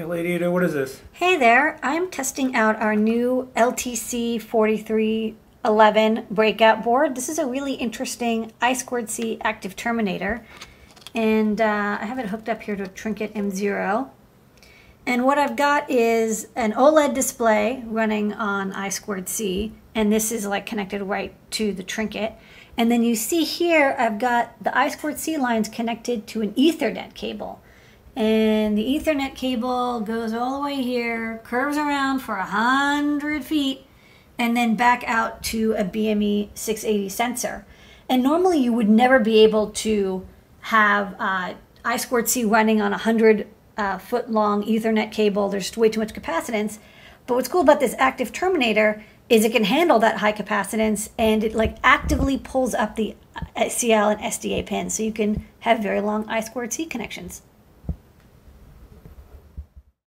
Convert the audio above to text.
Hey, Lady Ada, what is this? Hey there, I'm testing out our new LTC 4311 breakout board. This is a really interesting I squared C active terminator. And uh, I have it hooked up here to a Trinket M0. And what I've got is an OLED display running on I squared C. And this is like connected right to the Trinket. And then you see here, I've got the I squared C lines connected to an Ethernet cable. And the Ethernet cable goes all the way here, curves around for a hundred feet, and then back out to a BME 680 sensor. And normally you would never be able to have uh, I squared C running on a hundred uh, foot long Ethernet cable. There's way too much capacitance. But what's cool about this active terminator is it can handle that high capacitance and it like actively pulls up the CL and SDA pins so you can have very long I squared C connections.